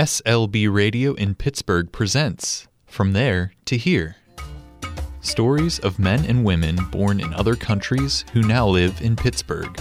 SLB Radio in Pittsburgh presents From There to Here. Stories of men and women born in other countries who now live in Pittsburgh.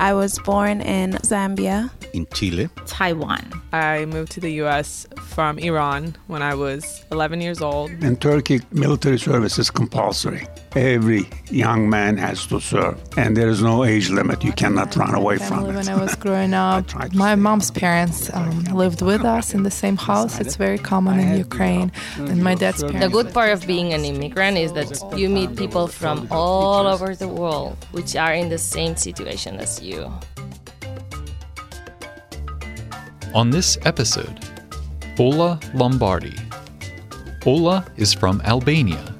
I was born in Zambia. in Chile. Taiwan. I moved to the US from Iran when I was 11 years old. In Turkey, military service is compulsory. Every young man has to serve, and there is no age limit. You cannot run away from it. when I was growing up. My mom's parents um, lived with us in the same house. It's very common in Ukraine. And my dad's parents. The good part of being an immigrant is that you meet people from all over the world which are in the same situation as you. On this episode, Ola Lombardi. Ola is from Albania.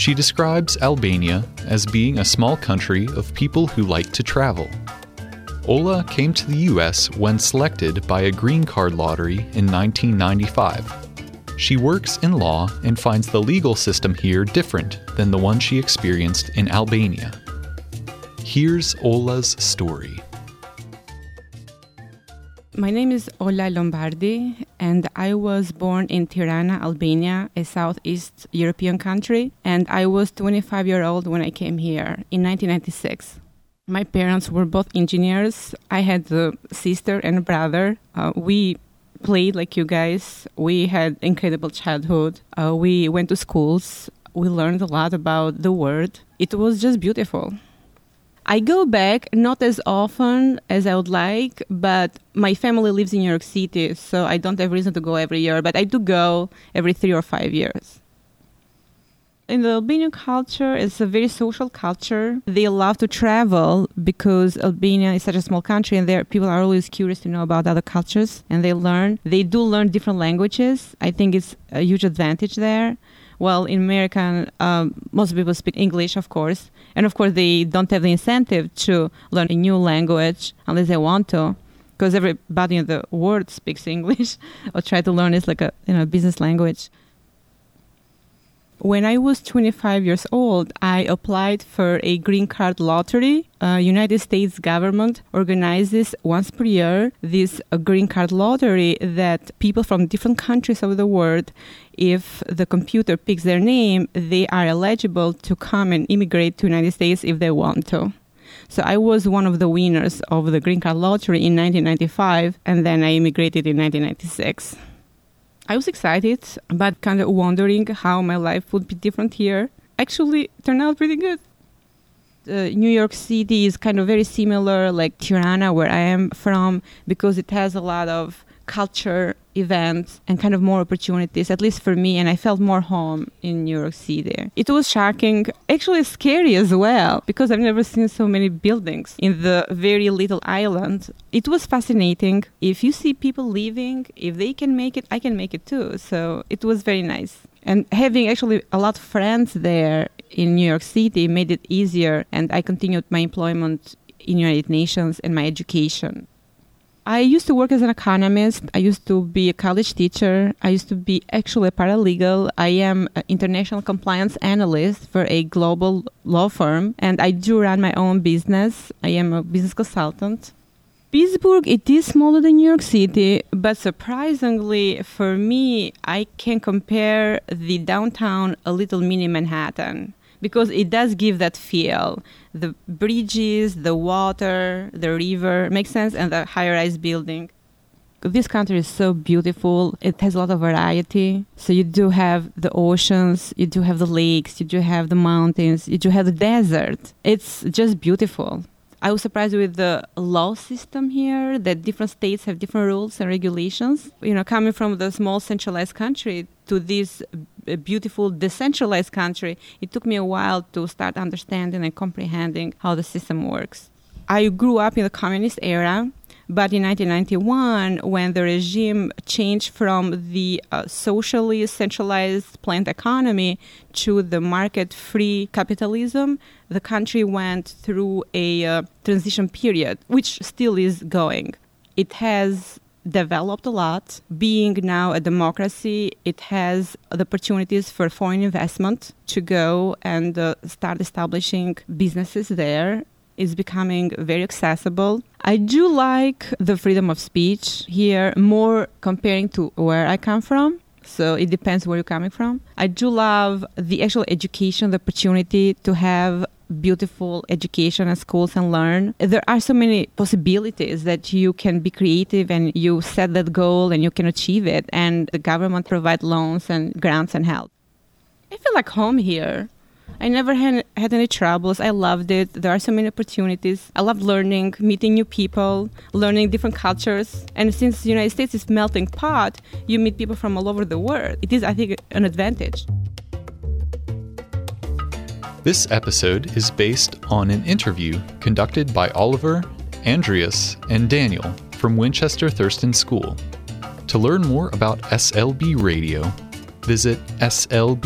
She describes Albania as being a small country of people who like to travel. Ola came to the US when selected by a green card lottery in 1995. She works in law and finds the legal system here different than the one she experienced in Albania. Here's Ola's story. My name is Ola Lombardi, and I was born in Tirana, Albania, a southeast European country, and I was 25 year old when I came here in 1996. My parents were both engineers. I had a sister and a brother. Uh, we played like you guys. We had incredible childhood. Uh, we went to schools. We learned a lot about the world. It was just beautiful. I go back not as often as I would like, but my family lives in New York City, so I don't have reason to go every year, but I do go every three or five years. In the Albanian culture, it's a very social culture. They love to travel because Albania is such a small country and there people are always curious to know about other cultures and they learn. They do learn different languages. I think it's a huge advantage there. Well, in American, um, most people speak English, of course, and of course they don't have the incentive to learn a new language unless they want to, because everybody in the world speaks English or try to learn it like a you know business language. When I was 25 years old, I applied for a green card lottery. Uh, United States government organizes once per year this uh, green card lottery that people from different countries of the world, if the computer picks their name, they are eligible to come and immigrate to United States if they want to. So I was one of the winners of the green card lottery in 1995, and then I immigrated in 1996. I was excited, but kind of wondering how my life would be different here. Actually, turned out pretty good. Uh, New York City is kind of very similar, like Tirana, where I am from, because it has a lot of culture events and kind of more opportunities, at least for me, and I felt more home in New York City. It was shocking, actually scary as well, because I've never seen so many buildings in the very little island. It was fascinating. If you see people leaving, if they can make it, I can make it too. So it was very nice. And having actually a lot of friends there in New York City made it easier, and I continued my employment in United Nations and my education. I used to work as an economist. I used to be a college teacher. I used to be actually a paralegal. I am an international compliance analyst for a global law firm, and I do run my own business. I am a business consultant. Pittsburgh, it is smaller than New York City, but surprisingly for me, I can compare the downtown a little mini Manhattan because it does give that feel. The bridges, the water, the river, makes sense, and the high rise building. This country is so beautiful. It has a lot of variety. So you do have the oceans, you do have the lakes, you do have the mountains, you do have the desert. It's just beautiful. I was surprised with the law system here that different states have different rules and regulations. You know, coming from the small centralized country to this uh, beautiful decentralized country, it took me a while to start understanding and comprehending how the system works. I grew up in the communist era, but in 1991, when the regime changed from the uh, socially centralized planned economy to the market free capitalism, the country went through a uh, transition period, which still is going. It has developed a lot. Being now a democracy, it has the opportunities for foreign investment to go and uh, start establishing businesses there is becoming very accessible. I do like the freedom of speech here more comparing to where I come from. So it depends where you're coming from. I do love the actual education, the opportunity to have beautiful education and schools and learn. There are so many possibilities that you can be creative and you set that goal and you can achieve it. And the government provide loans and grants and help. I feel like home here. I never had, had any troubles. I loved it. There are so many opportunities. I love learning, meeting new people, learning different cultures. And since the United States is melting pot, you meet people from all over the world. It is, I think, an advantage. This episode is based on an interview conducted by Oliver, Andrius, and Daniel from Winchester Thurston School. To learn more about SLB Radio, visit slbradio.org.